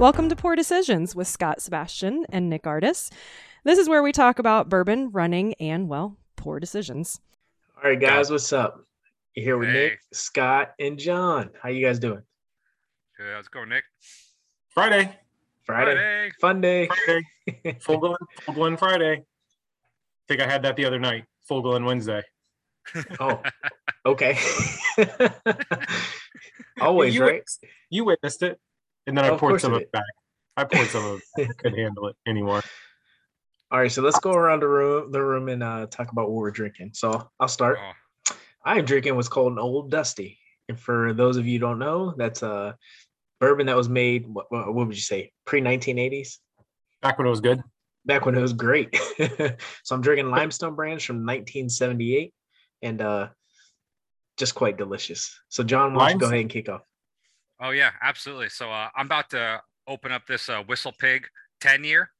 Welcome to Poor Decisions with Scott Sebastian and Nick Artis. This is where we talk about bourbon, running, and, well, poor decisions. All right, guys, what's up? You're here with Hey. Nick, Scott, and John. How you guys doing? Good, how's it going, Nick? Friday. Friday, Friday. fun day. Friday. Full Glen, Full Glen Friday. I think I had that the other night. Full Glen Wednesday. Oh, okay. Always You- right. You witnessed it. And then I Of poured course some of it back. I poured some of it. I couldn't handle it anymore. All right, so let's go around the room, the room, and uh, talk about what we're drinking. So I'll start. Oh, I'm drinking what's called an Old Dusty, and for those of you who don't know, that's a bourbon that was made. What, what would you say? Pre 1980s. Back when it was good. back when it was great. so I'm drinking Limestone Branch from 1978, and uh, just quite delicious. So John, why don't you go ahead and kick off? Oh yeah, absolutely. So uh, I'm about to open up this uh, Whistle Pig 10 year.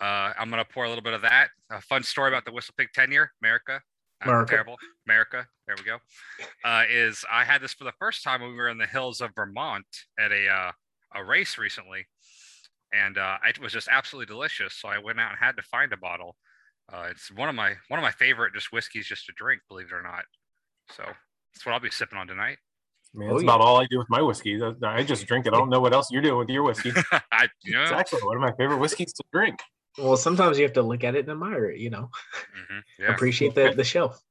Uh, I'm gonna pour a little bit of that. A fun story about the Whistle Pig 10 year, America. America. Terrible. America. There we go. Uh, is I had this for the first time when we were in the hills of Vermont at a uh, a race recently, and uh, it was just absolutely delicious. So I went out and had to find a bottle. Uh, it's one of my one of my favorite just whiskeys just to drink, believe it or not. So that's what I'll be sipping on tonight. I mean, Oh, that's yeah. about all I do with my whiskey. I- I just drink it. I don't know what else you're doing with your whiskey. It's I, you know, actually one of my favorite whiskeys to drink. Well, sometimes you have to look at it and admire it. You know, mhm, yeah. appreciate the, the shelf.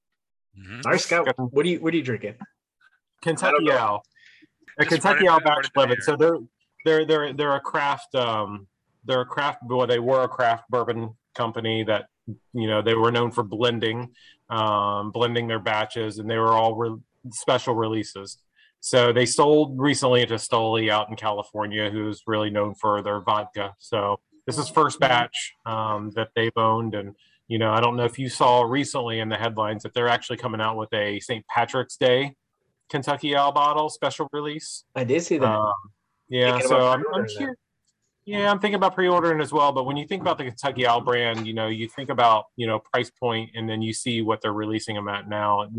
mhm. All right, Scott, what are you what are you drinking? Kentucky. Owl. A Kentucky Owl it- run batch it down lemon. So they're they're they're they're a craft um they're a craft well they were a craft bourbon company that you know they were known for blending um blending their batches and they were all re- special releases. So they sold recently to Stoli out in California, who's really known for their vodka. So this is first batch um, that they've owned, and you know I don't know if you saw recently in the headlines that they're actually coming out with a St. Patrick's Day Kentucky Owl bottle special release. I did see that. Um, yeah, Thinking so I'm, I'm pre-ordering that. curious. Yeah, I'm thinking about pre-ordering as well. But when you think about the Kentucky Owl brand, you know, you think about you know price point, and then you see what they're releasing them at now. It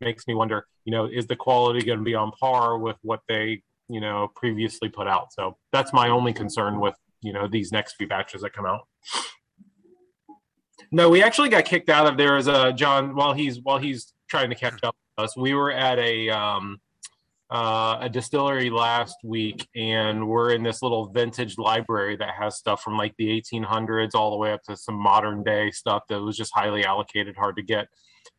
makes me wonder, you know, is the quality going to be on par with what they you know previously put out? So that's my only concern with you know these next few batches that come out. No, we actually got kicked out of there as a John while he's while he's trying to catch up with us. We were at a um, uh, a distillery last week, and we're in this little vintage library that has stuff from like the 1800s all the way up to some modern day stuff that was just highly allocated, hard to get.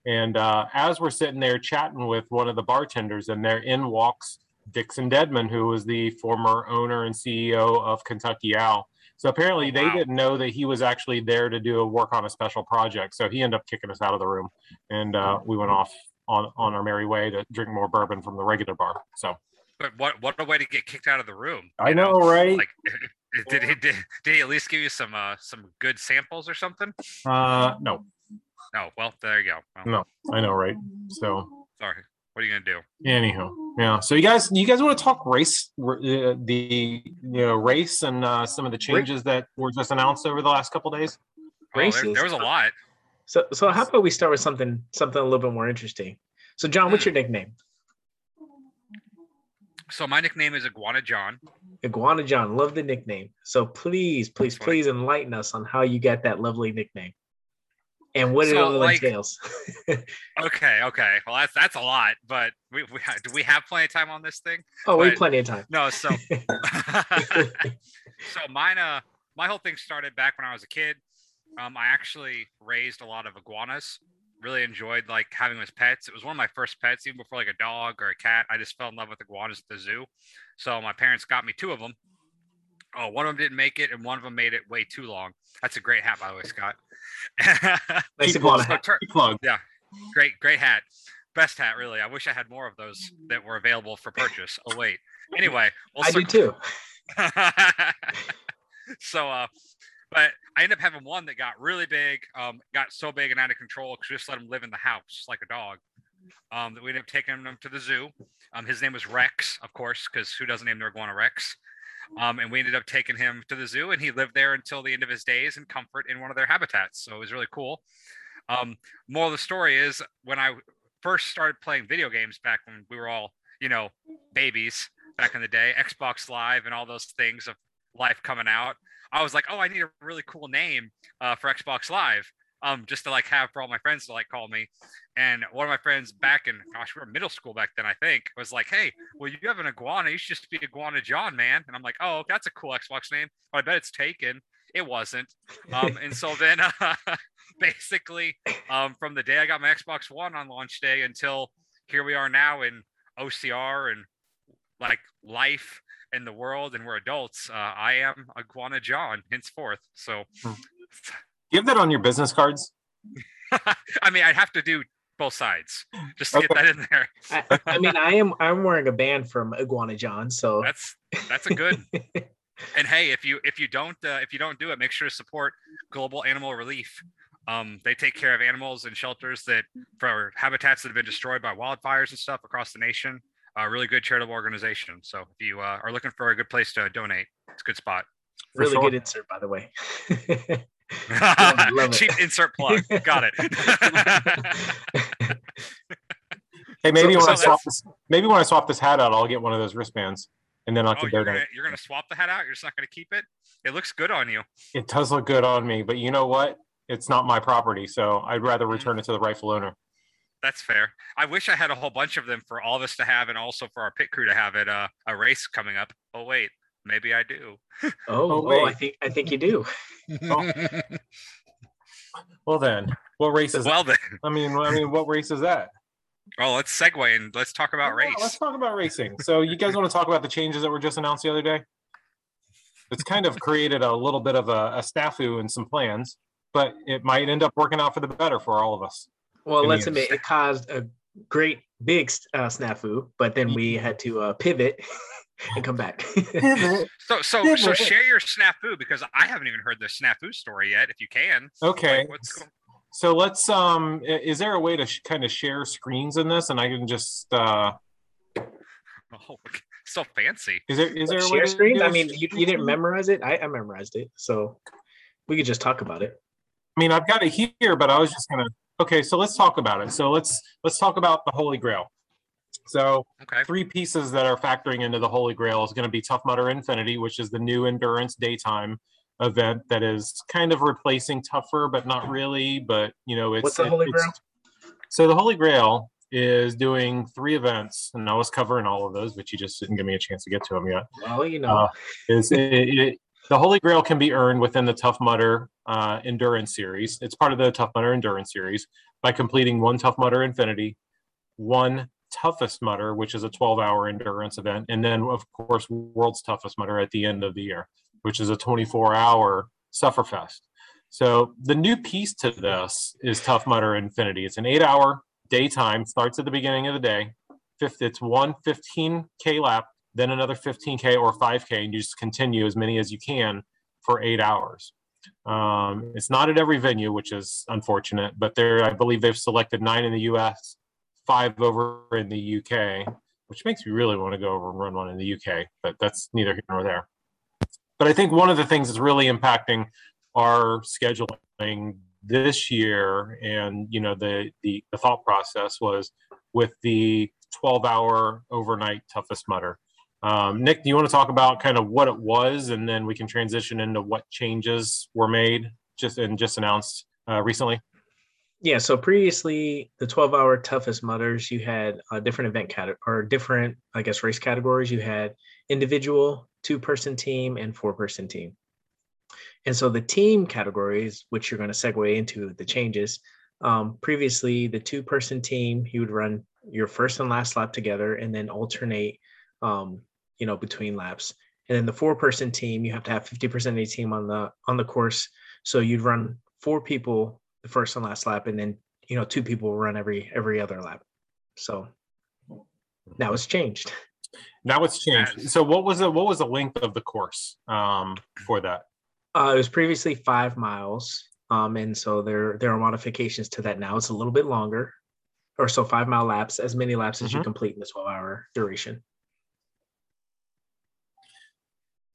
And uh, as we're sitting there chatting with one of the bartenders, and there in walks Dixon Dedman, who was the former owner and CEO of Kentucky Owl. So apparently they Wow. didn't know that he was actually there to do a work on a special project. So he ended up kicking us out of the room, and uh, we went off on on our merry way to drink more bourbon from the regular bar. So But what what a way to get kicked out of the room. I you know, right? Like, did he did, did he at least give you some uh some good samples or something? uh, no, No. Well, there you go. Well, No. I know, right? So Sorry. What are you gonna do? anyhow, yeah. So you guys, you guys want to talk race, uh, the you know race and uh, some of the changes that were just announced over the last couple days? Oh, there, Races. there was a lot. So so how about we start with something something a little bit more interesting? So John, what's your nickname? So my nickname is Iguana John. Iguana John. Love the nickname. So please, please, That's funny. please enlighten us on how you got that lovely nickname and what it So, all like- entails. Okay. Okay. Well, that's that's a lot. But we, we do we have plenty of time on this thing? oh, we have plenty of time. No. So so mine uh my whole thing started back when I was a kid. Um, I actually raised a lot of iguanas. Really enjoyed like having them as pets. It was one of my first pets, even before like a dog or a cat. I just fell in love with iguanas at the zoo. So my parents got me two of them. Oh, one of them didn't make it, and one of them made it way too long. That's a great hat, by the way, Scott. Nice Keep iguana on. hat. Tur- Plug. great, great hat. Best hat, really. I wish I had more of those that were available for purchase. Oh wait. Anyway, we'll I do too. so uh but I ended up having one that got really big, um, got so big and out of control because we just let him live in the house like a dog. Um, that we ended up taking him to the zoo. Um, his name was Rex, of course, because who doesn't name their iguana Rex? Um, and we ended up taking him to the zoo, and he lived there until the end of his days in comfort in one of their habitats. So it was really cool. Um, moral of the story is when I first started playing video games back when we were all, you know, babies back in the day, Xbox Live and all those things of Life coming out, I was like, oh, I need a really cool name uh, for Xbox Live, um, just to like have for all my friends to like call me. And one of my friends back in, gosh, we were middle school back then, I think, was like, hey, well, you have an iguana. You should just be Iguana John, man. And I'm like, oh, that's a cool Xbox name. I bet it's taken. It wasn't. Um, and so then uh, basically, um, from the day I got my Xbox One on launch day until here we are now in OCR and like life in the world and we're adults, uh, I am Iguana John henceforth. So, you have that on your business cards? I mean, I'd have to do both sides just to get that in there. I, I mean, I am I'm wearing a band from Iguana John, so That's that's a good. and hey, if you if you don't uh, if you don't do it, make sure to support Global Animal Relief. Um, they take care of animals in shelters that for habitats that have been destroyed by wildfires and stuff across the nation. A really good charitable organization. So if you uh, are looking for a good place to donate, it's a good spot. For really sure. good insert, by the way. love it. Cheap insert plug. Got it. Hey, maybe So- when I swap this, maybe when I swap this hat out, I'll get one of those wristbands, and then I oh, can you're gonna, you're gonna swap the hat out. You're just not gonna keep it. It looks good on you. It does look good on me, but you know what? It's not my property, so I'd rather Mm-hmm. return it to the rightful owner. That's fair. I wish I had a whole bunch of them for all of us to have, and also for our pit crew to have at uh, a race coming up. Oh wait, maybe I do. oh, Oh, oh, I think I think you do. Well then, what race is? well then, I mean, I mean, what race is that? well let's segue and let's talk about Well, Let's talk about racing. So, you guys want to talk about the changes that were just announced the other day? It's kind of created a little bit of a, a snafu and some plans, but it might end up working out for the better for all of us. Well, let's admit it caused a great big uh, snafu, but then we had to uh, pivot and come back. So so Yeah, so share your snafu because I haven't even heard the snafu story yet. If you can, Okay. Like. So let's um is there a way to sh- kind of share screens in this and I can just uh Oh, so fancy. is there is there a way Share to screen? do I a mean, you, you didn't memorize it. I, I memorized it, so we could just talk about it. I mean, I've got it here, but I was just gonna. Okay, so let's talk about it. So let's let's talk about the Holy Grail. So Okay. three pieces that are factoring into the Holy Grail is going to be Tough Mudder Infinity, which is the new endurance daytime event that is kind of replacing Tougher, but not really. But you know, it's What's the it- Holy Grail? So the Holy Grail is doing three events, and I was covering all of those, but you just didn't give me a chance to get to them yet. Well, you know, Uh, is it, it, the Holy Grail can be earned within the Tough Mudder uh, Endurance Series. It's part of the Tough Mudder Endurance Series by completing one Tough Mudder Infinity, one Toughest Mudder, which is a 12-hour endurance event, and then of course World's Toughest Mudder at the end of the year, which is a 24-hour Sufferfest. So the new piece to this is Tough Mudder Infinity. It's an eight-hour daytime, starts at the beginning of the day. Fifth, it's one 15k lap then another 15k or 5k and you just continue as many as you can for eight hours um, it's not at every venue which is unfortunate but there i believe they've selected nine in the us five over in the uk which makes me really want to go over and run one in the uk but that's neither here nor there but i think one of the things that's really impacting our scheduling this year and you know the the, the thought process was with the 12 hour overnight toughest mudder um, Nick, do you want to talk about kind of what it was, and then we can transition into what changes were made just and just announced uh, recently? Yeah. So previously, the 12-hour toughest mudders, you had a different event category or different, I guess, race categories. You had individual, two-person team, and four-person team. And so the team categories, which you're going to segue into the changes. Um, previously, the two-person team, you would run your first and last lap together, and then alternate, um, you know, between laps. And then the four-person team, you have to have 50% of the team on the on the course. So you'd run four people the first and last lap, and then you know two people will run every every other lap. So now it's changed. Now it's changed. So what was the what was the length of the course um, for that? Uh, it was previously five miles, um, and so there there are modifications to that now. It's a little bit longer, or so five mile laps, as many laps as you Mhm. complete in the twelve hour duration.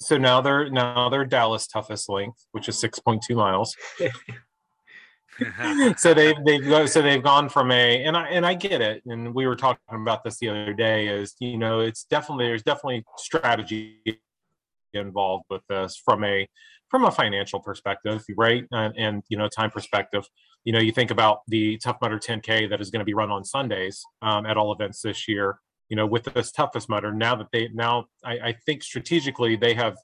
So now they're now they're Dallas toughest length, which is six point two miles. so they've they've so they've gone from a and I and I get it, and we were talking about this the other day. Is you know it's definitely there's definitely strategy involved with this from a from a financial perspective, right? And, and you know, time perspective. You know, you think about the Tough Mudder 10K that is going to be run on Sundays um, at all events this year. You know, with this toughest mudder, now that they now, I, I think strategically they have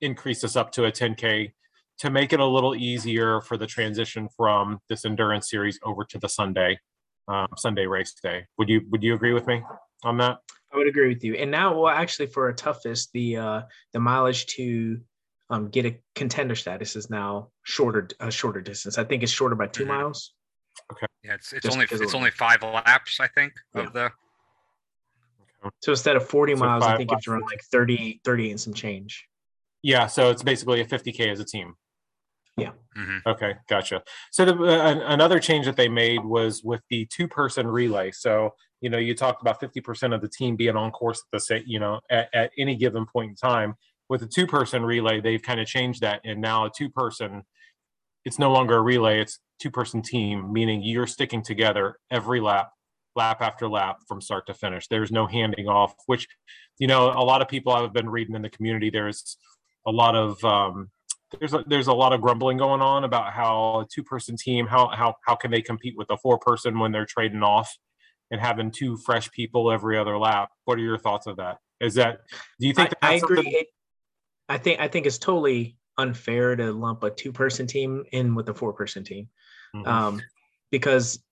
increased this up to a 10K to make it a little easier for the transition from this endurance series over to the Sunday uh, Sunday race day. Would you would you agree with me on that? I would agree with you. And now, well, actually, for a toughest, the uh, the mileage to um, get a contender status is now shorter, a shorter distance. I think it's shorter by 2 Mhm. miles. Okay. Yeah, it's it's Just only it's only five laps, I think, Yeah. of the So instead of 40 So miles, I think you have to run like 30, 30 and some change. Yeah, so it's basically a 50k as a team. Mhm. Okay, gotcha. So the, uh, another change that they made was with the two-person relay. So you know, you talked about 50% of the team being on course at the same, you know, at, at any given point in time. With the two-person relay, they've kind of changed that, and now a two-person, it's no longer a relay; it's two-person team, meaning you're sticking together every lap, lap after lap from start to finish. There's no handing off, which, you know, a lot of people I've been reading in the community. There's a lot of um, there's a, there's a lot of grumbling going on about how a two person team how how how can they compete with a four person when they're trading off and having two fresh people every other lap. What are your thoughts of that? Is that do you think I, that I agree. something- I think I think it's totally unfair to lump a two person team in with a four person team. Mhm. um, because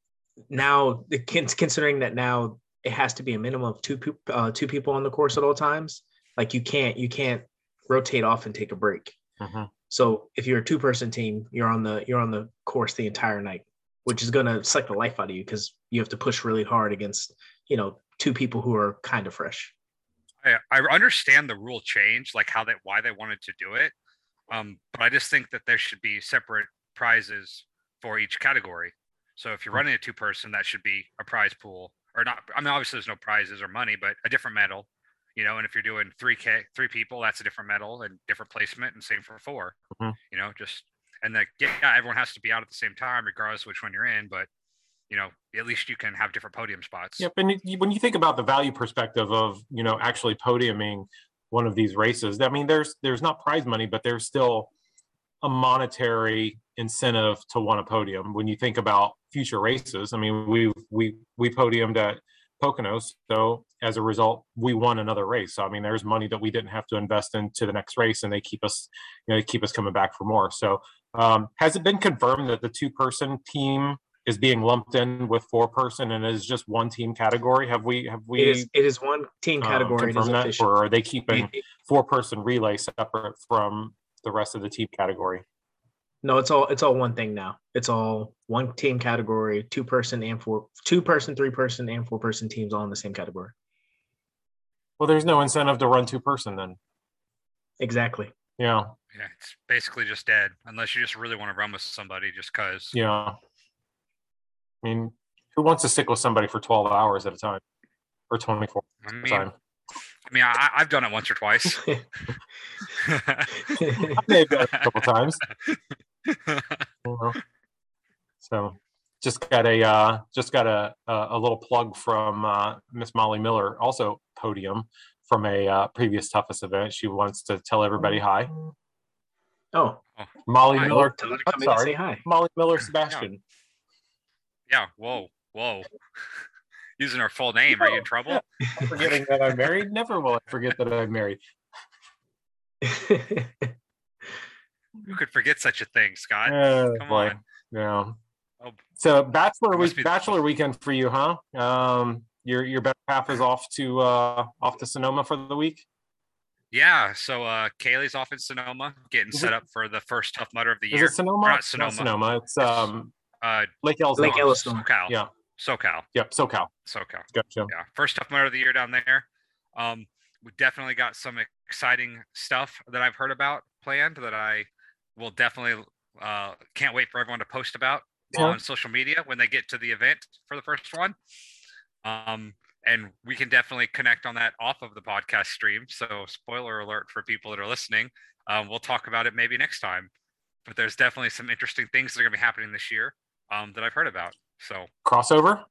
now considering that now it has to be a minimum of two peop- uh, two people on the course at all times. Like you can't you can't rotate off and take a break. Mhm. So if you're a two person team, you're on the you're on the course the entire night, which is gonna suck the life out of you because you have to push really hard against you know two people who are kind of fresh. I, I understand the rule change, like how they why they wanted to do it. Um, but I just think that there should be separate prizes for each category. So if you're running a two person, that should be a prize pool or not. I mean, obviously there's no prizes or money, but a different medal, you know. And if you're doing three K, three people, that's a different medal and different placement, and same for 4 Mhm. You know, just and like yeah, everyone has to be out at the same time, regardless of which one you're in. But you know, at least you can have different podium spots. Yep. And when you think about the value perspective of, you know, actually podiuming one of these races, I mean, there's there's not prize money, but there's still a monetary incentive to want a podium. When you think about future races, I mean, we we we podiumed at Poconos, so as a result, we won another race. So I mean, there's money that we didn't have to invest into the next race, and they keep us, you know, they keep us coming back for more. So um, has it been confirmed that the two-person team is being lumped in with four-person and is just one team category? Have we have we it is it is one team um, category. Confirmed that, or are they keeping four-person relay separate from the rest of the team category? No, it's all it's all one thing now. It's all one team category, two person and four two person, three person, and four person teams all in the same category. Well, there's no incentive to run two-person then. Exactly. Yeah, Yeah, it's basically just dead unless you just really want to run with somebody just because. yeah. I mean, who wants to stick with somebody for 12 hours at a time or 24 I mean, time? I mean, I, I've done it once or twice. Maybe a couple times. you know. So just got a uh, just got a a, a little plug from uh, Miss Molly Miller, also podium from a uh, previous toughest event. She wants to tell everybody hi. oh, Molly Hi. Miller. tell her to I'm come in and say sorry, hi. Molly Miller Sebastian. yeah. Whoa. Whoa. Using her full name. Are you in trouble? Forgetting that I'm married. Never will I forget that I'm married. Who could forget such a thing, Scott? Oh, Come boy. on. Yeah. Oh. So bachelor week, bachelor weekend for you, huh? Um, your your better half is off to uh off to Sonoma for the week. Yeah. So uh Kaylee's off in Sonoma, getting Is set it- up for the first tough mudder of the Is year. it Sonoma? Not Not Sonoma. Sonoma. It's um Uh, Lake Ellsworth. Lake Yellowstone. SoCal. Yeah. SoCal. Yep. SoCal. SoCal. Gotcha. yeah first tough mudder of the year down there um we definitely got some exciting stuff that i've heard about planned that i will definitely uh can't wait for everyone to post about Yeah. on social media when they get to the event for the first one um and we can definitely connect on that off of the podcast stream so spoiler alert for people that are listening um, we'll talk about it maybe next time but there's definitely some interesting things that are going to be happening this year um, that i've heard about so Crossover.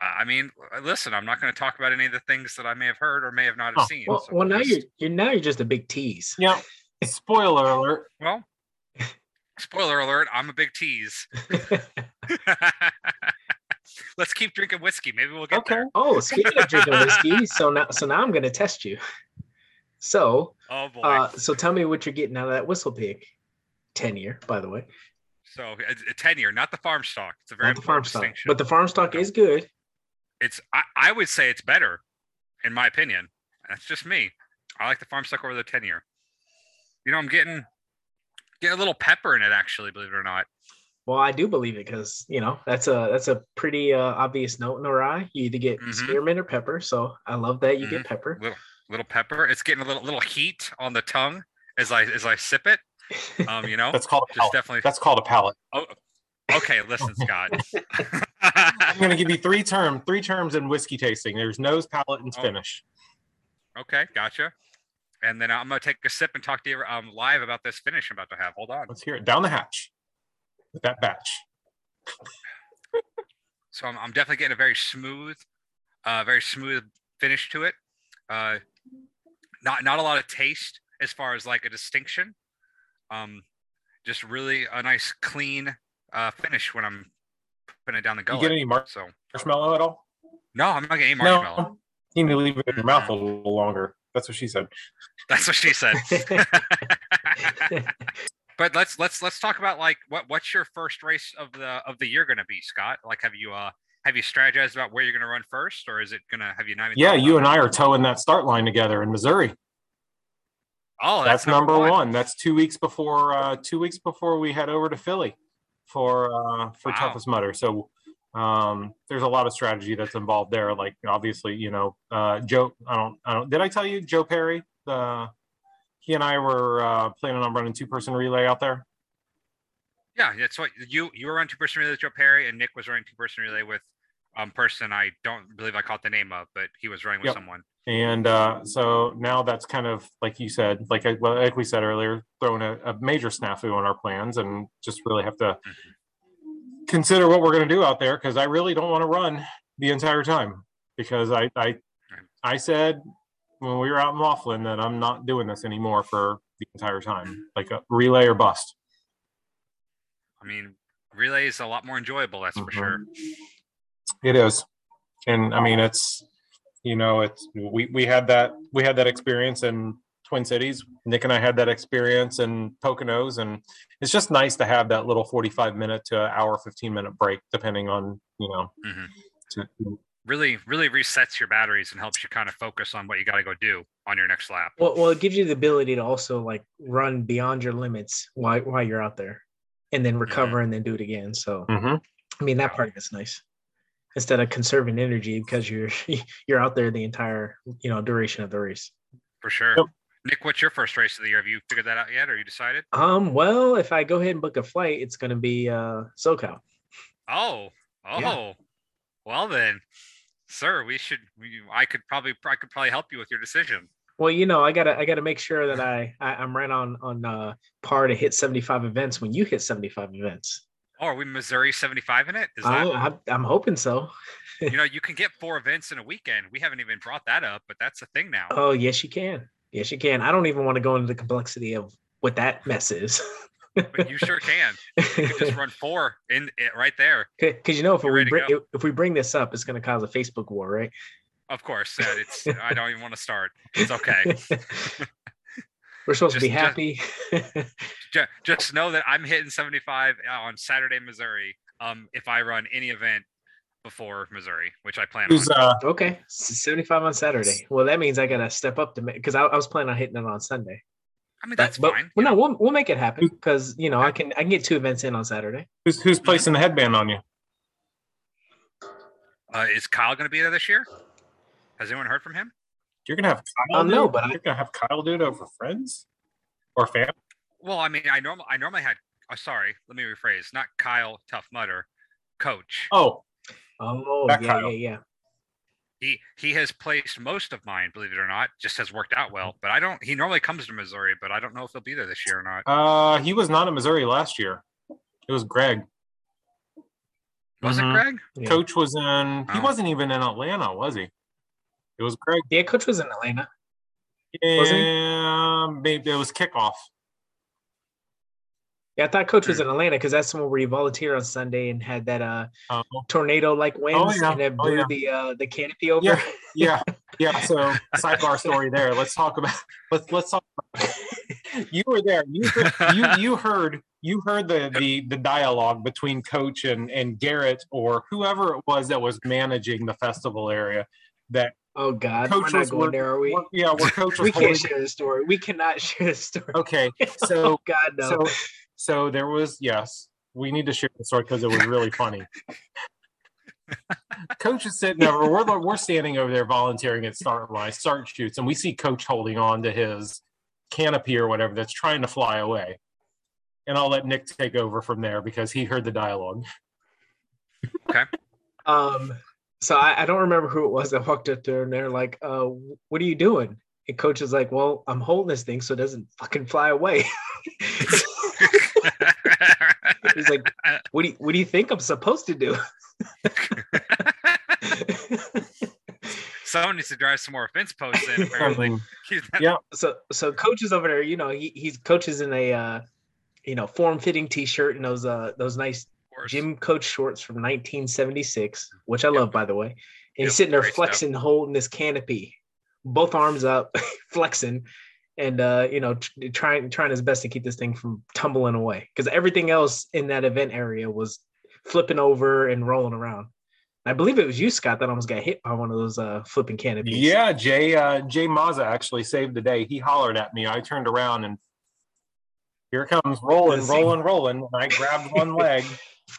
I mean, uh, listen, I'm not going to talk about any of the things that I may have heard or may have not have Oh, seen. Well, so well now just- you're you're now you're just a big tease. Yeah. Spoiler alert. well. Spoiler alert! I'm a big tease. Let's keep drinking whiskey. Maybe we'll get Okay. there. oh, speaking of drinking whiskey, so now so now I'm gonna test you. So Oh boy! uh so tell me what you're getting out of that whistle pig. Ten year, by the way. so a, a tenure, not the farm stock. It's a very Not the farm stock. But the farm stock No. is good. it's I, I would say it's better, in my opinion. That's just me. I like the farm stock over the tenure. You know, I'm getting getting a little pepper in it actually, believe it or not. Well, I do believe it because you know that's a that's a pretty uh, obvious note in the rye. You either get Mhm. spearmint or pepper. So I love that you Mm-hmm. get pepper. Little pepper. It's getting a little little heat on the tongue as I as I sip it. Um, you know, That's called a just palate. definitely. That's called a palate. Oh, Okay, listen, Scott. I'm going to give you three term, three terms in whiskey tasting. There's nose, palate, and Oh. finish. okay, gotcha. And then I'm gonna take a sip and talk to you um live about this finish I'm about to have. Hold on. Let's hear it. Down the hatch with that batch. So I'm, I'm definitely getting a very smooth, uh, very smooth finish to it. Uh, not not a lot of taste as far as like a distinction. Um, just really a nice clean uh, finish when I'm putting it down the gullet. You get any mar- so marshmallow at all? no, I'm not getting any marshmallow. No. You need to leave it in your mouth a little longer. That's what she said. That's what she said. but let's let's let's talk about like what what's your first race of the of the year going to be, Scott? Like, have you uh have you strategized about where you're going to run first, or is it gonna have you not? even Yeah, you and? I are toeing that start line together in Missouri. Oh, That's, number one. That's two weeks before uh, two weeks before we head over to Philly for uh, for Wow. toughest mudder. So um, there's a lot of strategy that's involved there. Like obviously, you know, uh, Joe. I don't. I don't. Did I tell you Joe Perry? The he and I were uh, planning on running two person relay out there. Yeah, that's what you you were running two person relay with Joe Perry, and Nick was running two person relay with um person I don't believe I caught the name of, but he was running with Yep. someone. And uh, so now that's kind of like you said, like I, well, like we said earlier, throwing a, a major snafu on our plans, and just really have to consider what we're going to do out there because I really don't want to run the entire time because I I I said when we were out in Laughlin that I'm not doing this anymore for the entire time, like a relay or bust. I mean, relay is a lot more enjoyable, that's for Mhm. sure. It is, and I mean it's you know it's we we had that we had that experience in Twin Cities. Nick and I had that experience in Poconos, and it's just nice to have that little forty-five minute to hour, fifteen minute break, depending on you know. Mhm. To, Really, really resets your batteries and helps you kind of focus on what you got to go do on your next lap. well, well, it gives you the ability to also like run beyond your limits while while you're out there, and then recover and then do it again. So Mhm. I mean that part of it's nice. Instead of conserving energy because you're you're out there the entire you know duration of the race. For sure. Yep. Nick, what's your first race of the year? Have you figured that out yet, or you decided? Um, well, if I go ahead and book a flight, it's gonna be uh SoCal. Oh, oh, Yeah. well then, sir, we should. We, I could probably, I could probably help you with your decision. Well, you know, I gotta I gotta make sure that I, I I'm right on on uh par to hit 75 events when you hit 75 events. Oh, are we Missouri 75 in it? Is that? I, I, I'm hoping so. you know, you can get four events in a weekend. We haven't even brought that up, but that's a thing now. Oh yes, you can. Yes, you can. I don't even want to go into the complexity of what that mess is. But you sure can. You can just run four in it right there. Because you know, if You're we bring if, we bring this up, it's going to cause a Facebook war, right? Of course, it's. I don't even want to start. It's okay. We're supposed to be happy. Ju- Just know that I'm hitting 75 on Saturday, Missouri. Um, if I run any event before Missouri, which I plan Who's on. uh okay, 75 on Saturday. Well, that means I got to step up to because I, I was planning on hitting it on Sunday. I mean, But- that's but, fine. Well, no, we'll, we'll make it happen because you know I can I can get two events in on Saturday. who's who's placing the headband on you? Uh, is Kyle going to be there this year? Has anyone heard from him? You're gonna have Kyle. Um, no, but I- you're gonna have Kyle do it over friends or family. Well, I mean, I normal I normally had. Oh, sorry, let me rephrase. Not Kyle Tough Mudder, coach. Oh, Oh That yeah, Kyle. yeah, yeah. He he has placed most of mine, believe it or not. Just has worked out well. But I don't. He normally comes to Missouri, but I don't know if he'll be there this year or not. uh, he was not in Missouri last year. It was Greg. Was Mhm. it Greg? Yeah. Coach was in. He Oh. wasn't even in Atlanta, was he? It was Greg. Yeah, coach was in Atlanta. Wasn't he? Yeah, maybe it was kickoff. Yeah, I thought coach Hmm. was in Atlanta because that's the one where he volunteered on Sunday and had that uh Oh, tornado like winds yeah. and it Oh, blew yeah. the uh the canopy over. Yeah. yeah, yeah. So sidebar story there. Let's talk about. Let's let's talk. About, you were there. You heard, you you heard you heard the the the dialogue between coach and and Garrett or whoever it was that was managing the festival area. That Oh God, Coach we're was not going there, are we? yeah, where coach We can't share the story. We cannot share the story. Okay, oh so God, no. so so there was yes. We need to share the story because it was really funny. Coach is sitting over. We're we're standing over there volunteering at start line, start shoots, and we see Coach holding on to his canopy or whatever that's trying to fly away. And I'll let Nick take over from there because he heard the dialogue. Okay. um, so I, I don't remember who it was that walked up there and they're like, uh, what are you doing? And coach is like, Well, I'm holding this thing so it doesn't fucking fly away. He's like, What do you what do you think I'm supposed to do? Someone needs to drive some more fence posts in. Apparently, He's Yeah. so so coach is over there, you know, he he's coaches in a uh you know form fitting t-shirt and those uh those nice of gym coach shorts from 1976, which I love by the way. And Yep, he's sitting there great stuff. flexing, holding this canopy, both arms up, flexing, and uh, you know, tr- trying trying his best to keep this thing from tumbling away. Because everything else in that event area was flipping over and rolling around. I believe it was you, Scott, that almost got hit by one of those uh flipping canopies. Yeah, Jay uh, Jay Mazza actually saved the day. He hollered at me. I turned around and here comes, rolling, rolling, rolling. And I grabbed one leg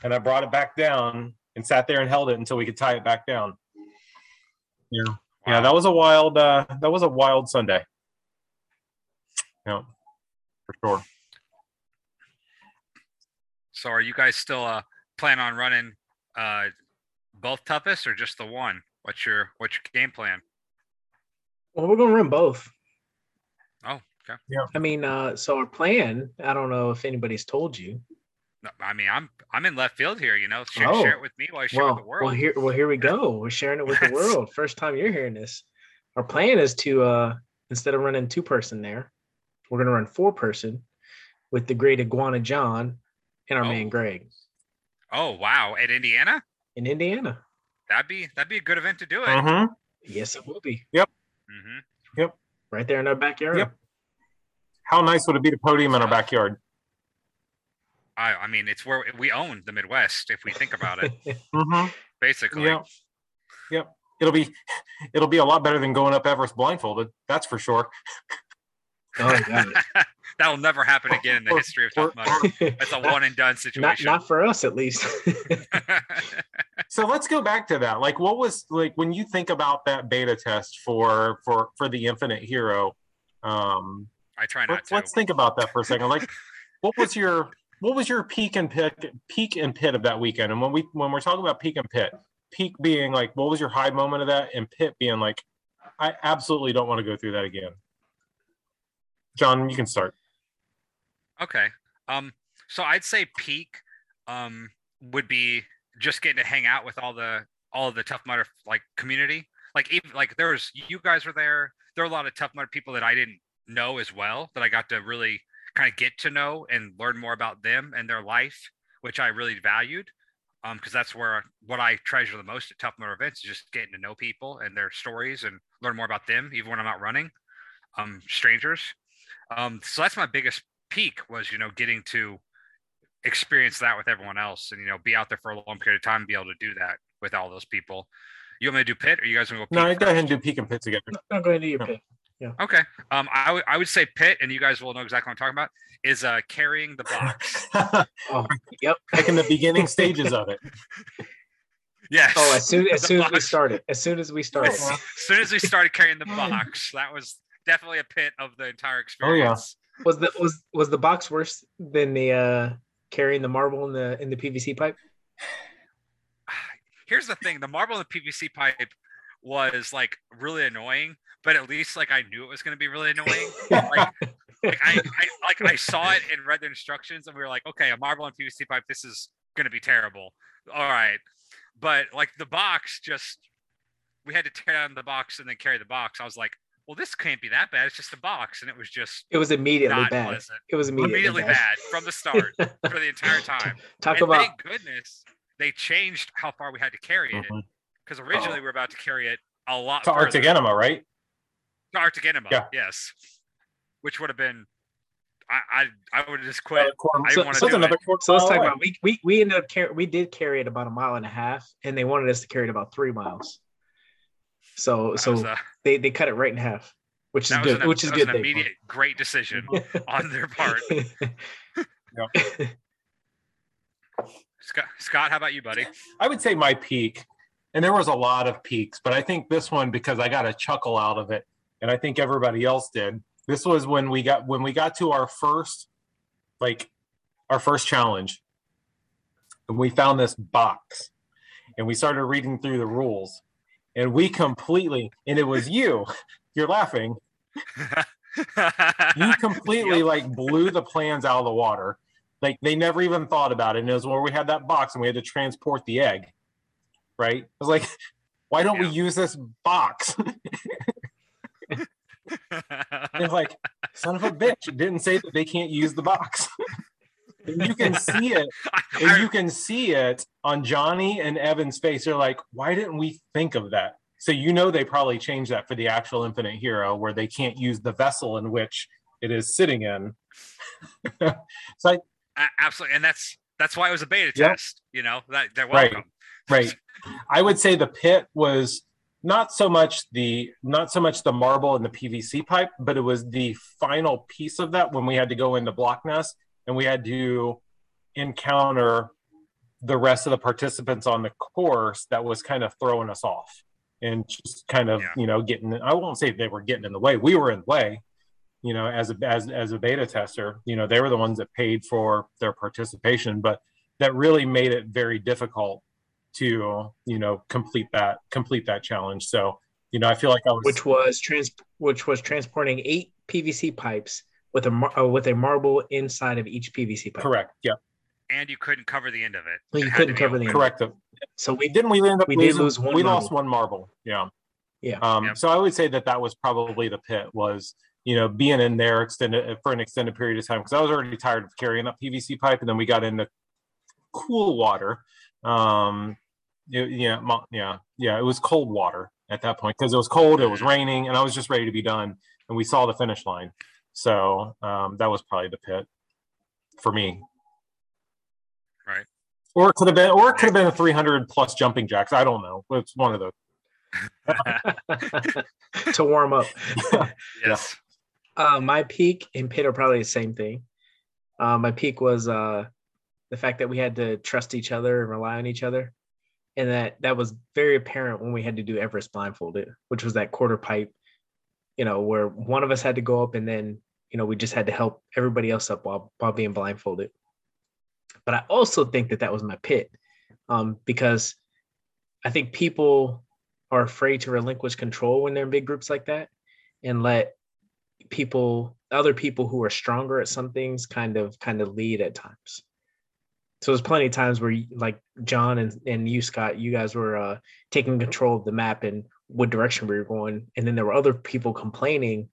and I brought it back down and sat there and held it until we could tie it back down. Yeah, yeah, that was a wild. Uh, that was a wild Sunday. Yeah, for sure. So, are you guys still uh plan on running uh both toughest or just the one? What's your what's your game plan? Well, we're gonna run both. Oh, okay. Yeah. I mean, uh, so our plan, I don't know if anybody's told you. No, I mean, I'm I'm in left field here. You know, share, Oh. share it with me while I share well, with the world. Well, here, well, here we go. We're sharing it with the world. First time you're hearing this. Our plan is to uh instead of running two person there, we're gonna run four person with the great iguana John and our man Oh. Greg oh, wow! At Indiana, in Indiana. that'd be that'd be a good event to do it. Mhm. Yes, it will be Yep. hmm Yep. right there in our backyard. Yep. How nice would it be to podium in our backyard? I I mean, it's where we own the Midwest if we think about it. Mm-hmm. Basically, Yep. Yep. It'll be it'll be a lot better than going up Everest blindfolded. That's for sure. oh God. that'll never happen again in the history of or- Tough Mudder. It's a one and done situation. not for us at least. So let's go back to that. Like what was like when you think about that beta test for for for the Infinite Hero, um I try not let's, to. let's think about that for a second. Like what was your what was your peak and pit peak and pit of that weekend? And when we when we're talking about peak and pit, peak being like what was your high moment of that and pit being like I absolutely don't want to go through that again. John, you can start. Okay. Um. So I'd say peak, um, would be just getting to hang out with all the all the Tough Mudder like community. Like even like there was you guys were there. There were a lot of Tough Mudder people that I didn't know as well that I got to really kind of get to know and learn more about them and their life, which I really valued. Um, because that's where what I treasure the most at Tough Mudder events is just getting to know people and their stories and learn more about them, even when I'm out running. Um, strangers. Um, so that's my biggest peak was you know getting to experience that with everyone else and you know be out there for a long period of time and be able to do that with all those people you want me to do pit or you guys want to go No, peak go ahead and do peak and pit together. I'm going to your No. pick. okay um I would say pit and you guys will know exactly what i'm talking about is uh carrying the box Oh, yep. like in the beginning stages of it. yes Oh, as soon as soon as we started, as soon as we started. as as soon as we started carrying the box that was definitely a pit of the entire experience. Oh, yeah. experience Was the was was the box worse than the uh carrying the marble in the in the PVC pipe? here's the thing the marble in the pvc pipe was like really annoying but at least like i knew it was going to be really annoying like, like I, I like I saw it and read the instructions, and we were like, okay, a marble and PVC pipe. This is gonna be terrible. All right, but like the box just we had to tear down the box and then carry the box. I was like, well, this can't be that bad. It's just a box, and it was just It was immediately not bad. pleasant. It was immediately, Immediately bad from the start for the entire time. Talk and about thank goodness they changed how far we had to carry it mm-hmm. because originally oh. we were about to carry it a lot To further. Arctic Enema, right? To Arctic Enema, Yeah. yes, which would have been. I I, I would have just quit. I So- so another So let's talk away. about we we we ended up car- we did carry it about a mile and a half, and they wanted us to carry it about three miles. So That so was a- they they cut it right in half, which is good. an, which is good. an thing. immediate great decision on their part. Scott, Scott, how about you, buddy? I would say my peak, and there was a lot of peaks, but I think this one because I got a chuckle out of it, and I think everybody else did. This was when we got when we got to our first, like, our first challenge, and we found this box, and we started reading through the rules, and we completely, and it was you, you're laughing, you completely Yep. like blew the plans out of the water. Like they never even thought about it. And it was where we had that box and we had to transport the egg. Right? I was like, why don't we use this box? and it's like, son of a bitch, didn't say that they can't use the box. And you can see it, I- you can see it on Johnny and Evan's face. They're like, why didn't we think of that? So you know they probably changed that for the actual Infinite Hero, where they can't use the vessel in which it is sitting in. so I, absolutely, and that's that's why it was a beta Yep. test. You know that they're Right. welcome. right, I would say the pit was not so much the not so much the marble and the PVC pipe, but it was the final piece of that when we had to go into Block Ness and we had to encounter the rest of the participants on the course that was kind of throwing us off and just kind of Yeah. you know getting I won't say they were getting in the way. We were in the way, you know, as a as as a beta tester, you know, they were the ones that paid for their participation, but that really made it very difficult to you know complete that complete that challenge. So you know, I feel like I was which was trans which was transporting eight PVC pipes with a mar- uh, with a marble inside of each PVC pipe. correct. Yeah, And you couldn't cover the end of it. Well, you had to couldn't cover open. the end. correct. So we Didn't we end up We did lose one We marble. lost one marble. Yeah. Yeah. Um, Yep. So I would say that that was probably the pit was you know being in there extended for an extended period of time because I was already tired of carrying that PVC pipe, and then we got into cool water. Um, it- yeah, yeah, yeah. It was cold water at that point because it was cold, it was raining, and I was just ready to be done. And we saw the finish line, so um, that was probably the pit for me. Right. Or it could have been, or it could have been a 300 plus jumping jacks. I don't know. It's one of those. to warm up. Yes. Uh, my peak and pit are probably the same thing. Uh, my peak was uh, the fact that we had to trust each other and rely on each other, and that that was very apparent when we had to do Everest blindfolded, which was that quarter pipe. You know, where one of us had to go up, and then you know we just had to help everybody else up while while being blindfolded. But I also think that that was my pit, um, because I think people are afraid to relinquish control when they're in big groups like that, and let people other people who are stronger at some things kind of kind of lead at times so there's plenty of times where like john and, and you scott you guys were uh taking control of the map and what direction we were going and then there were other people complaining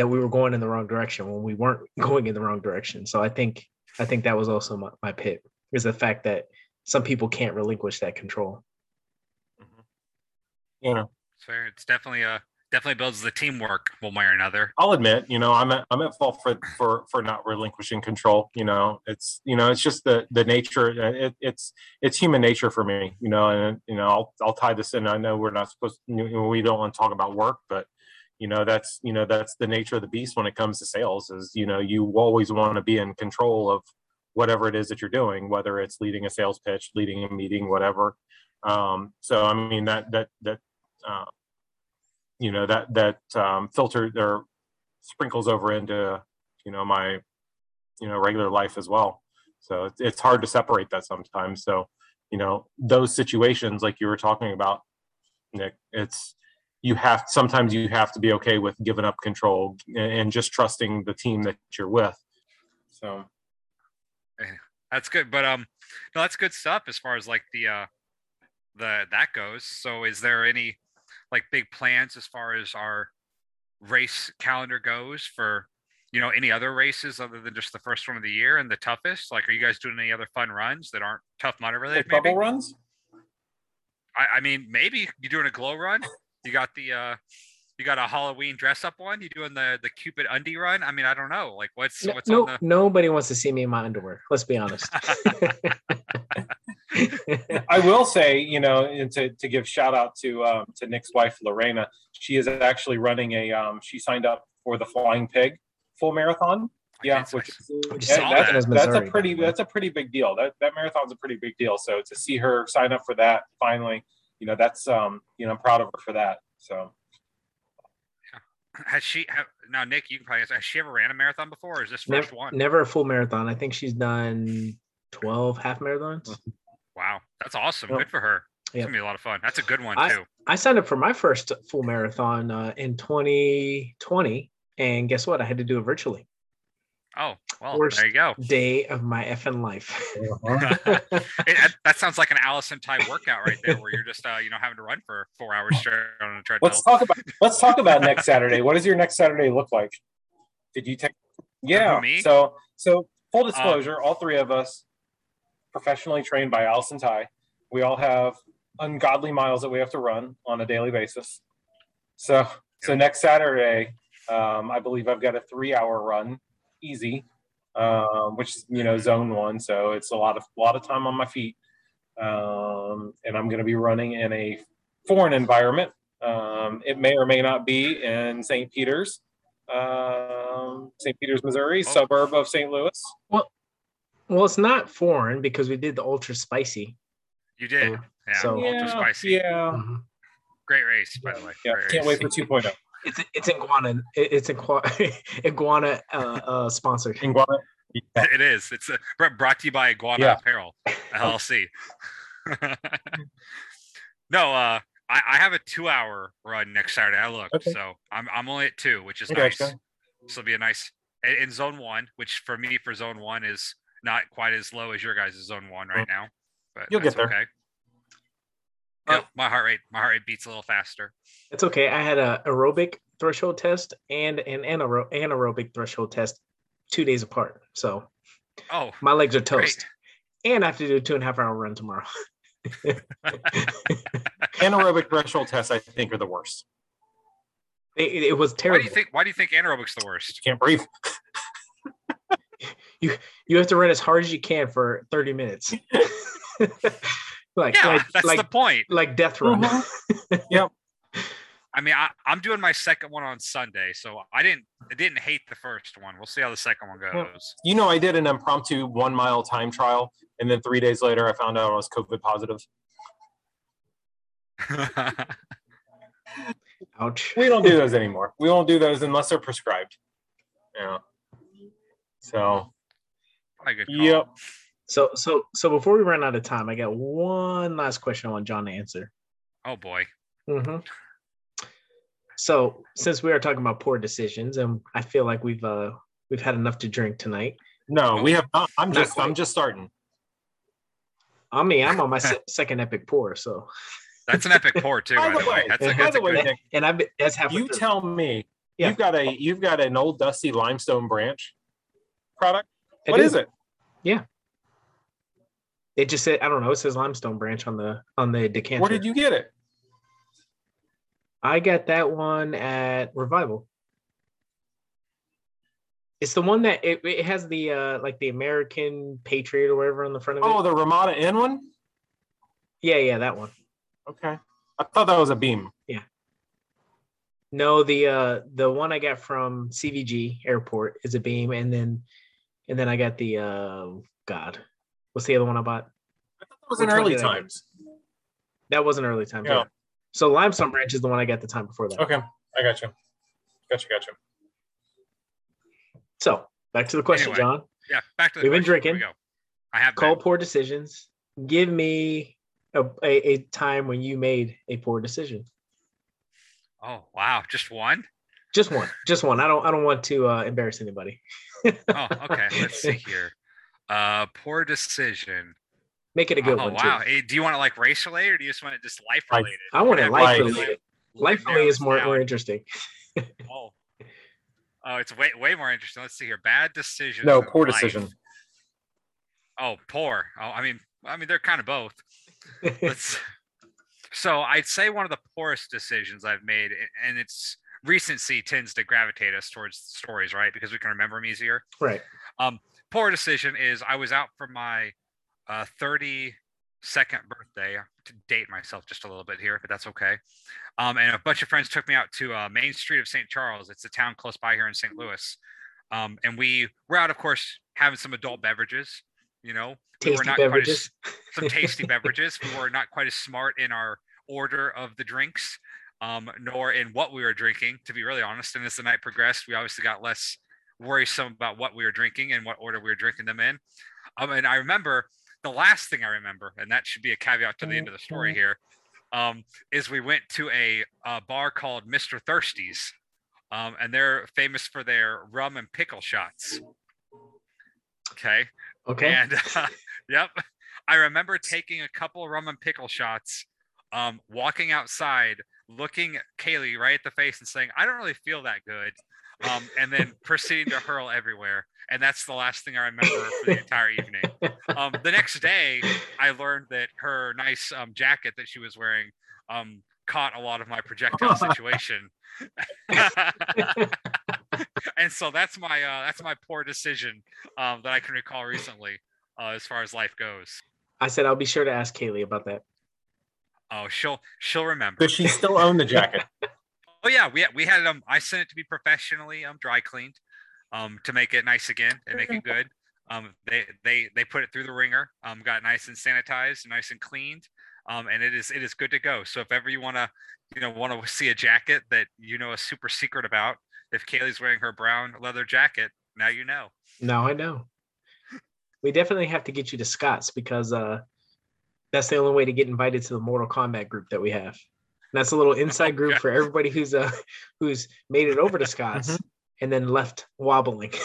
that we were going in the wrong direction when we weren't going in the wrong direction so i think i think that was also my, my pit is the fact that some people can't relinquish that control You know, fair. it's definitely a definitely builds the teamwork one way or another. I'll admit, you know, I'm at I'm at fault for for for not relinquishing control. You know, it's you know, it's just the the nature. uh, It, it's it's human nature for me. You know, and you know, I'll I'll tie this in. I know we're not supposed. You know, we don't want to talk about work, but you know, that's you know, that's the nature of the beast when it comes to sales. Is you know, you always want to be in control of whatever it is that you're doing, whether it's leading a sales pitch, leading a meeting, whatever. Um, so I mean that that that. Uh, you know that that um, filter or sprinkles over into you know my you know regular life as well so it's, it's hard to separate that sometimes so you know those situations like you were talking about nick it's you have sometimes you have to be okay with giving up control and, and just trusting the team that you're with so That's good, but um, no, that's good stuff as far as like the uh, the that goes. So is there any like big plans as far as our race calendar goes for you know any other races other than just the first one of the year and the toughest? Like, are you guys doing any other fun runs that aren't tough mudder related? Like bubble runs? I, I mean, maybe you're doing a glow run. You got the uh you got a Halloween dress up one. You doing the the Cupid undie run? I mean, I don't know. Like, what's No, what's no- on nobody wants to see me in my underwear. Let's be honest. I will say, you know, and to, to give shout out to um, to Nick's wife Lorena, she is actually running a. Um, she signed up for the Flying Pig full marathon. the? Yeah, It's which is, yeah, saw that's, that. That's that's a pretty by that's a pretty big deal. That that marathon's a pretty big deal. So to see her sign up for that finally, you know, that's um, you know, I'm proud of her for that. So Has she? Have, now, Nick, you can probably ask, Has she ever ran a marathon before, or is this never, first one? never a full marathon. I think she's done 12 half marathons. Wow, that's awesome. Yep. Good for her. It's Yep. gonna be a lot of fun. That's a good one I- too. I signed up for my first full marathon uh, in 2020. And guess what? I had to do it virtually. Oh, well, Worst there you go. Day of my effing life. It- that- that sounds like an Allison type workout right there, where you're just uh, you know having to run for four hours straight on a treadmill. let's talk about let's talk about next Saturday. What does your next Saturday look like? Did you take? Yeah. me? So so full disclosure, all three of us professionally trained by Allison Ty. We all have ungodly miles that we have to run on a daily basis. So so next Saturday, um, I believe I've got a three hour run, easy, um, which is you know zone one. So it's a lot of a lot of time on my feet, um, and I'm going to be running in a foreign environment. Um, it may or may not be in St. Peters, um, St. Peters, Missouri, Oh. suburb of St. Louis. well, well, it's not foreign because we did the ultra spicy. You did, yeah. So- ultra spicy. Yeah, Mhm. Great race, by the way. yeah. Great Can't race. wait for 2.0. It's it's iguana. It's iguana iguana uh, uh, sponsored. Iguana. Yeah. It is. It's uh, br- brought to you by Iguana Yeah. Apparel LLC. no, uh, I, I have a two-hour run next Saturday. I looked, Okay. so I'm I'm only at two, which is Okay, nice. okay. This will be a nice in, in zone one, which for me for zone one is not quite as low as your guys' zone one right now. But You'll that's get there. Okay. Uh, Yep, my heart rate my heart rate beats a little faster. It's okay. I had a aerobic threshold test and an anaero- anaerobic threshold test two days apart. So Oh, my legs are Great. toast. And I have to do a two and a half hour run tomorrow. Anaerobic threshold tests, I think, are the worst. It, it was why terrible. do you think why do you think anaerobic's the worst? You can't breathe. you you have to run as hard as you can for 30 minutes. Like Yeah, like that's like, the point. like death run. Uh-huh. Yep. I mean, I, I'm doing my second one on Sunday, so I didn't I didn't hate the first one. We'll see how the second one Well, goes. You know, I did an impromptu one mile time trial, and then three days later, I found out I was COVID positive. Ouch. We don't do those anymore. We won't do those unless they're prescribed. Yeah. So, Probably a good call. yep. So so so before we run out of time, I got one last question I want John to answer. Oh boy. hmm So since we are talking about poor decisions, and I feel like we've uh we've had enough to drink tonight. No, we have not. I'm Not just, quite. I'm just starting. I mean, I'm on my second epic pour, so That's an epic pour too. By By, the the way, way- that's a, by that's the a way, good. Nick, and I've been, that's halfway You through. tell me. Yeah. You've got a, you've got an old dusty limestone branch product. I What do. is it? It just said I don't know. It says limestone branch on the on the decanter. Where did you get it? I got that one at Revival. It's the one that it, it has the uh like the American Patriot or whatever on the front of it. Oh, the Ramada N one. yeah, yeah, that one. Okay, I thought that was a beam. Yeah. No, the uh the one I got from CVG Airport is a beam, and then and then I got the uh God, what's the other one I bought? I thought that was Which in early did I times. That was an early time. Yeah. Yeah. So limestone branch is the one I got the time before that. Okay, I got you. Gotcha, gotcha. So back to the question, Anyway, John. Yeah, back to the We've been question. Here we drinking. go. I have Call been. poor decisions. Give me a, a, a time when you made a poor decision. Oh wow, just one. Just one. Just one. I don't I don't want to uh, embarrass anybody. Oh, okay. Let's see here. Uh, poor decision. Make it a good oh one wow! Hey, do you want it like race related, or do you just want it just life related? I want it life related. Life for is more more interesting. Oh. Oh, it's way way more interesting. Let's see here. Bad decision. No, poor life. decision. Oh, poor. Oh, I mean, I mean, they're kind of both. Let's. So I'd say one of the poorest decisions I've made, and it's recency tends to gravitate us towards stories, right? Because we can remember them easier. right. Poor decision is I was out for my uh, 32nd birthday to date myself just a little bit here, but that's okay. Um, and a bunch of friends took me out to uh, Main Street of St. Charles. It's a town close by here in St. Louis. Um, and we were out, of course, having some adult beverages. You know, we were Tasty not quite as- some tasty beverages. We were not quite as smart in our order of the drinks, um, nor in what we were drinking, to be really honest. And as the night progressed, we obviously got less worrisome about what we were drinking and what order we were drinking them in. Um, and I remember the last thing I remember, and that should be a caveat to the end of the story here, um, is we went to a, uh bar called Mr. Thirsty's. Um, and they're famous for their rum and pickle shots. Okay. Okay. And uh, yep, I remember taking a couple of rum and pickle shots, um, walking outside, looking Kaylee right at the face and saying, "I don't really feel that good," um, and then proceeding to hurl everywhere. And that's the last thing I remember for the entire evening. Um, the next day, I learned that her nice um, jacket that she was wearing um, caught a lot of my projectile situation. and so that's my uh, that's my poor decision um, that I can recall recently uh, as far as life goes. I said I'll be sure to ask Kaylee about that. Oh, she'll she'll remember. Does she still own the jacket? Oh yeah, we we had um I sent it to be professionally um dry cleaned, um to make it nice again and make it good. Um they they they put it through the ringer, um got nice and sanitized, nice and cleaned, um and it is it is good to go. So if ever you want to you know want to see a jacket that you know a super secret about, if Kaylee's wearing her brown leather jacket, now you know. Now I know. We definitely have to get you to Scott's because uh that's the only way to get invited to the Mortal Kombat group that we have. And that's a little inside group for everybody who's uh who's made it over to Scott's Mm-hmm. and then left wobbling.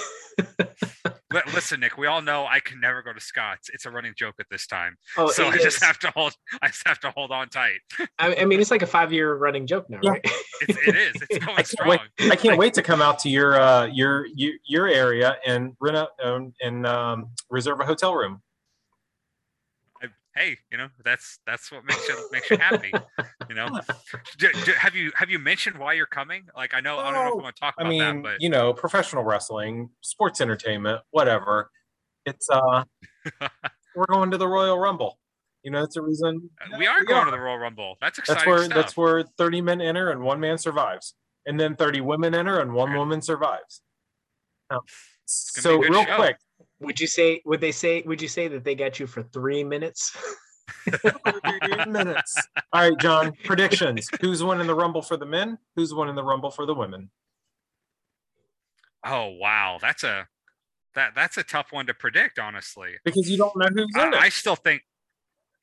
Li- Listen, Nick, we all know I can never go to Scott's. It's a running joke at this time. oh, so it I just have to hold I just have to hold on tight. I, I mean, it's like a five-year running joke now, Yeah. right? It's, it is. It's going I can't strong. wait. I can't wait to come out to your uh, your your, your area and rent a um, and um, reserve a hotel room. I- hey, you know that's that's what makes you makes you happy. You know, D- d- have you have you mentioned why you're coming? Like I know I don't know if we want to talk I about mean, that, but you know, professional wrestling, sports entertainment, whatever. It's uh, we're going to the Royal Rumble. You know, that's the reason. uh, we are going to the Royal Rumble. That's exciting That's where stuff. that's where 30 men enter and one man survives, and then 30 women enter and one Right. woman survives. So a real show. quick, Would you say? Would they say? Would you say that they got you for three minutes? 30 minutes. All right, John. Predictions. Who's winning the Rumble for the men? Who's winning the Rumble for the women? oh wow, that's a that that's a tough one to predict, honestly. Because you don't know who's in I, it. I still think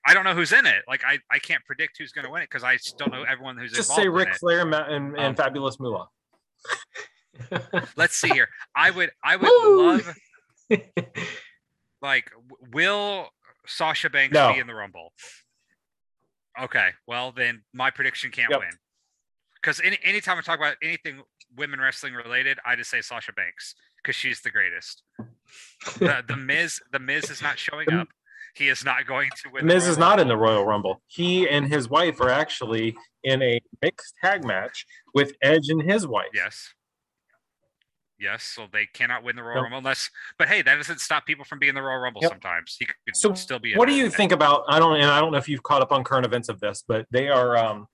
I don't know who's in it. Like I, I can't predict who's going to win it because I still know everyone who's Just involved say in Ric it. Flair and, Ma- and, and Um, Fabulous Moolah. Let's see here. I would I would Woo! love like will Sasha Banks No. be in the Rumble? Okay, well then my prediction can't Yep. win. Because any anytime I talk about anything women wrestling related, I just say Sasha Banks because she's the greatest. The the Miz the Miz is not showing up. He is not going to win. Miz is not in the Royal Rumble. He and his wife are actually in a mixed tag match with Edge and his wife. Yes. Yes, so they cannot win the Royal Nope. Rumble unless. But hey, that doesn't stop people from being in the Royal Rumble. Yep. Sometimes he could So still be. What do you think about? I don't, and I don't know if you've caught up on current events of this, but they are um,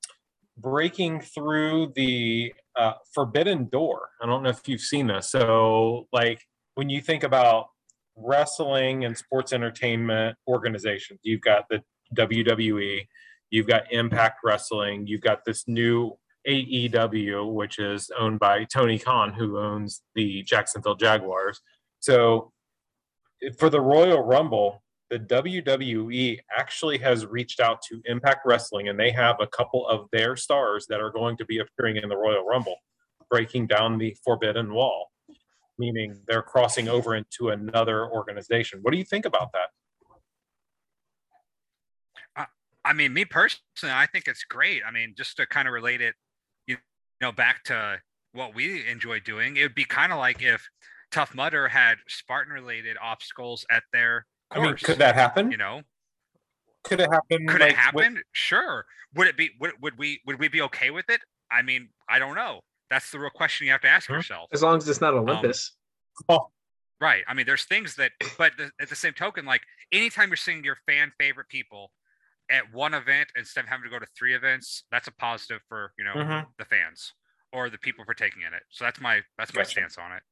breaking through the uh, forbidden door. I don't know if you've seen this. So, like when you think about wrestling and sports entertainment organizations, you've got the WWE, you've got Impact Wrestling, you've got this new AEW, which is owned by Tony Khan, who owns the Jacksonville Jaguars. So, for the Royal Rumble, the WWE actually has reached out to Impact Wrestling, and they have a couple of their stars that are going to be appearing in the Royal Rumble, breaking down the Forbidden Wall, meaning they're crossing over into another organization. What do you think about that? I mean, me personally, I think it's great. I mean, just to kind of relate it, know, back to what we enjoy doing, it would be kind of like if Tough Mudder had Spartan related obstacles at their course. I mean, could that happen? you know, Could it happen? could like, it happen? Sure. Would it be? Would, would we? Would we be okay with it? I mean, I don't know. That's the real question you have to ask Huh? yourself. As long as it's not um, Olympus. With, oh, Right. I mean, there's things that, but the, at the same token, like anytime you're seeing your fan favorite people at one event instead of having to go to three events, that's a positive for you know Mhm. the fans or the people partaking in it. So that's my that's my Gotcha. stance on it.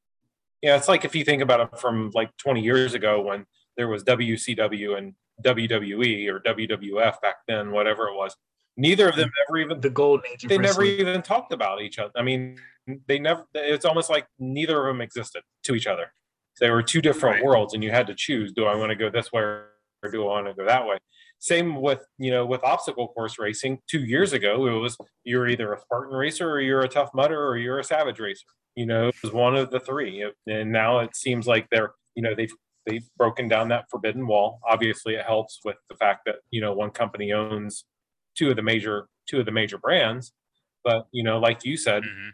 yeah, it's like if you think about it from like 20 years ago when there was WCW and WWE or WWF back then, whatever it was. Neither of them ever even the golden age they never even talked about each other. I mean, they never. It's almost like neither of them existed to each other. They were two different Right. worlds, and you had to choose: do I want to go this way or do I want to go that way? Same with you know with obstacle course racing. Two years ago, it was you're either a Spartan racer or you're a Tough Mudder or you're a Savage racer. You know, it was one of the three. And now it seems like they're you know they've they've broken down that forbidden wall. Obviously, it helps with the fact that you know one company owns two of the major two of the major brands. But you know, like you said, Mhm.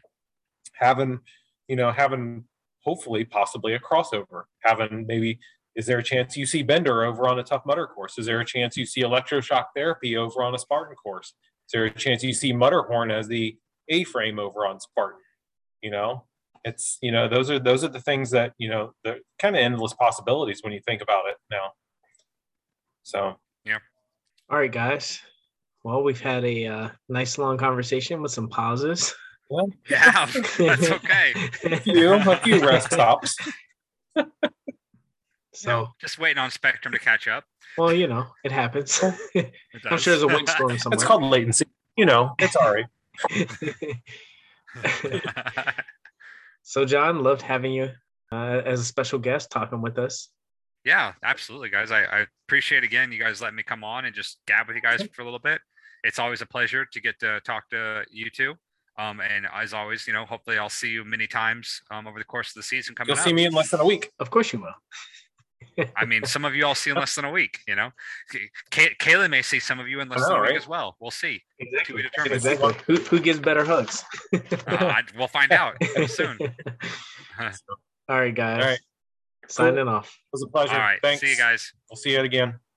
having you know having hopefully possibly a crossover having maybe is there a chance you see bender over on a tough mudder course is there a chance you see electroshock therapy over on a spartan course is there a chance you see Mudderhorn as the a frame over on spartan you know it's you know those are those are the things that you know the kind of endless possibilities when you think about it now so yeah. All right, guys. Well, we've had a uh, nice long conversation with some pauses. Yeah, that's okay. a few, a few rest stops so, Just waiting on Spectrum to catch up. well, you know, it happens. It I'm sure there's a windstorm somewhere. it's called latency you know it's all right so, John, loved having you uh, as a special guest talking with us. yeah, absolutely, guys. I, I appreciate again you guys letting me come on and just gab with you guys for a little bit. It's always a pleasure to get to talk to you two. Um, and as always, you know, hopefully I'll see you many times um, over the course of the season coming you'll up. see me in less than a week Of course, you will. I mean, some of you I'll see in less than a week. You know, Kay- Kayla may see some of you in less I than know, a week as well. We'll see. Exactly. be determined. Exactly. Who, who gives better hugs? Uh, I, we'll find out soon. All right, guys. All right. Signing off. It was a pleasure. All right. Thanks. See you guys. We'll see you again.